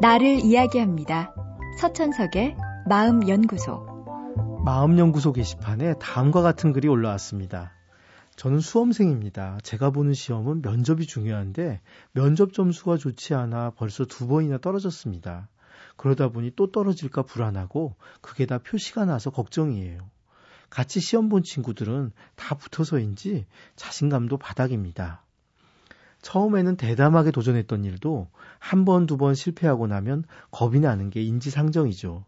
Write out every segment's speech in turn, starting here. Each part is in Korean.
나를 이야기합니다. 서천석의 마음연구소. 마음연구소 게시판에 다음과 같은 글이 올라왔습니다. 저는 수험생입니다. 제가 보는 시험은 면접이 중요한데 면접 점수가 좋지 않아 벌써 두 번이나 떨어졌습니다. 그러다 보니 또 떨어질까 불안하고 그게 다 표시가 나서 걱정이에요. 같이 시험 본 친구들은 다 붙어서인지 자신감도 바닥입니다. 처음에는 대담하게 도전했던 일도 한 번, 두 번 실패하고 나면 겁이 나는 게 인지상정이죠.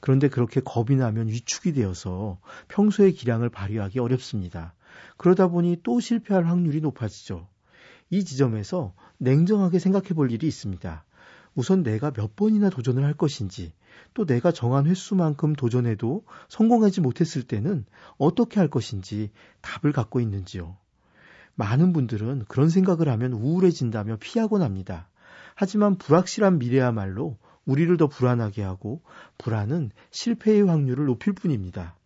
그런데 그렇게 겁이 나면 위축이 되어서 평소의 기량을 발휘하기 어렵습니다. 그러다 보니 또 실패할 확률이 높아지죠. 이 지점에서 냉정하게 생각해 볼 일이 있습니다. 우선 내가 몇 번이나 도전을 할 것인지, 또 내가 정한 횟수만큼 도전해도 성공하지 못했을 때는 어떻게 할 것인지 답을 갖고 있는지요. 많은 분들은 그런 생각을 하면 우울해진다며 피하곤 합니다. 하지만 불확실한 미래야말로 우리를 더 불안하게 하고 불안은 실패의 확률을 높일 뿐입니다.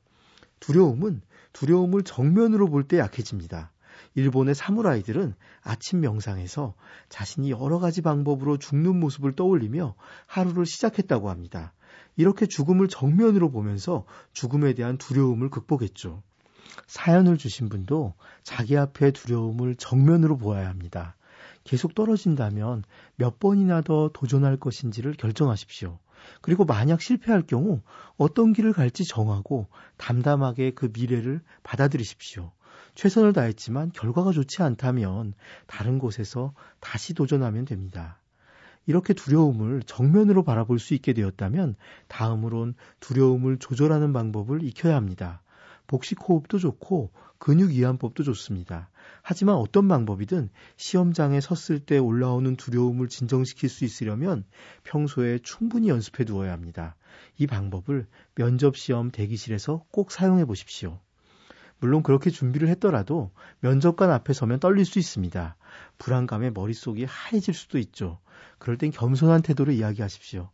두려움은 두려움을 정면으로 볼 때 약해집니다. 일본의 사무라이들은 아침 명상에서 자신이 여러 가지 방법으로 죽는 모습을 떠올리며 하루를 시작했다고 합니다. 이렇게 죽음을 정면으로 보면서 죽음에 대한 두려움을 극복했죠. 사연을 주신 분도 자기 앞에 두려움을 정면으로 보아야 합니다. 계속 떨어진다면 몇 번이나 더 도전할 것인지를 결정하십시오. 그리고 만약 실패할 경우 어떤 길을 갈지 정하고 담담하게 그 미래를 받아들이십시오. 최선을 다했지만 결과가 좋지 않다면 다른 곳에서 다시 도전하면 됩니다. 이렇게 두려움을 정면으로 바라볼 수 있게 되었다면 다음으론 두려움을 조절하는 방법을 익혀야 합니다. 복식 호흡도 좋고 근육 이완법도 좋습니다. 하지만 어떤 방법이든 시험장에 섰을 때 올라오는 두려움을 진정시킬 수 있으려면 평소에 충분히 연습해 두어야 합니다. 이 방법을 면접 시험 대기실에서 꼭 사용해 보십시오. 물론 그렇게 준비를 했더라도 면접관 앞에 서면 떨릴 수 있습니다. 불안감에 머릿속이 하얘질 수도 있죠. 그럴 땐 겸손한 태도로 이야기하십시오.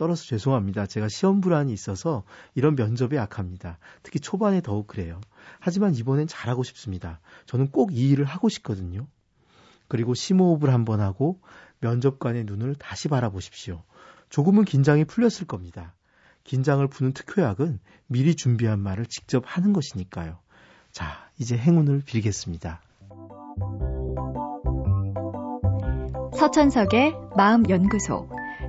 떨어서 죄송합니다. 제가 시험 불안이 있어서 이런 면접에 약합니다. 특히 초반에 더욱 그래요. 하지만 이번엔 잘하고 싶습니다. 저는 꼭 이 일을 하고 싶거든요. 그리고 심호흡을 한번 하고 면접관의 눈을 다시 바라보십시오. 조금은 긴장이 풀렸을 겁니다. 긴장을 푸는 특효약은 미리 준비한 말을 직접 하는 것이니까요. 자, 이제 행운을 빌겠습니다. 서천석의 마음연구소.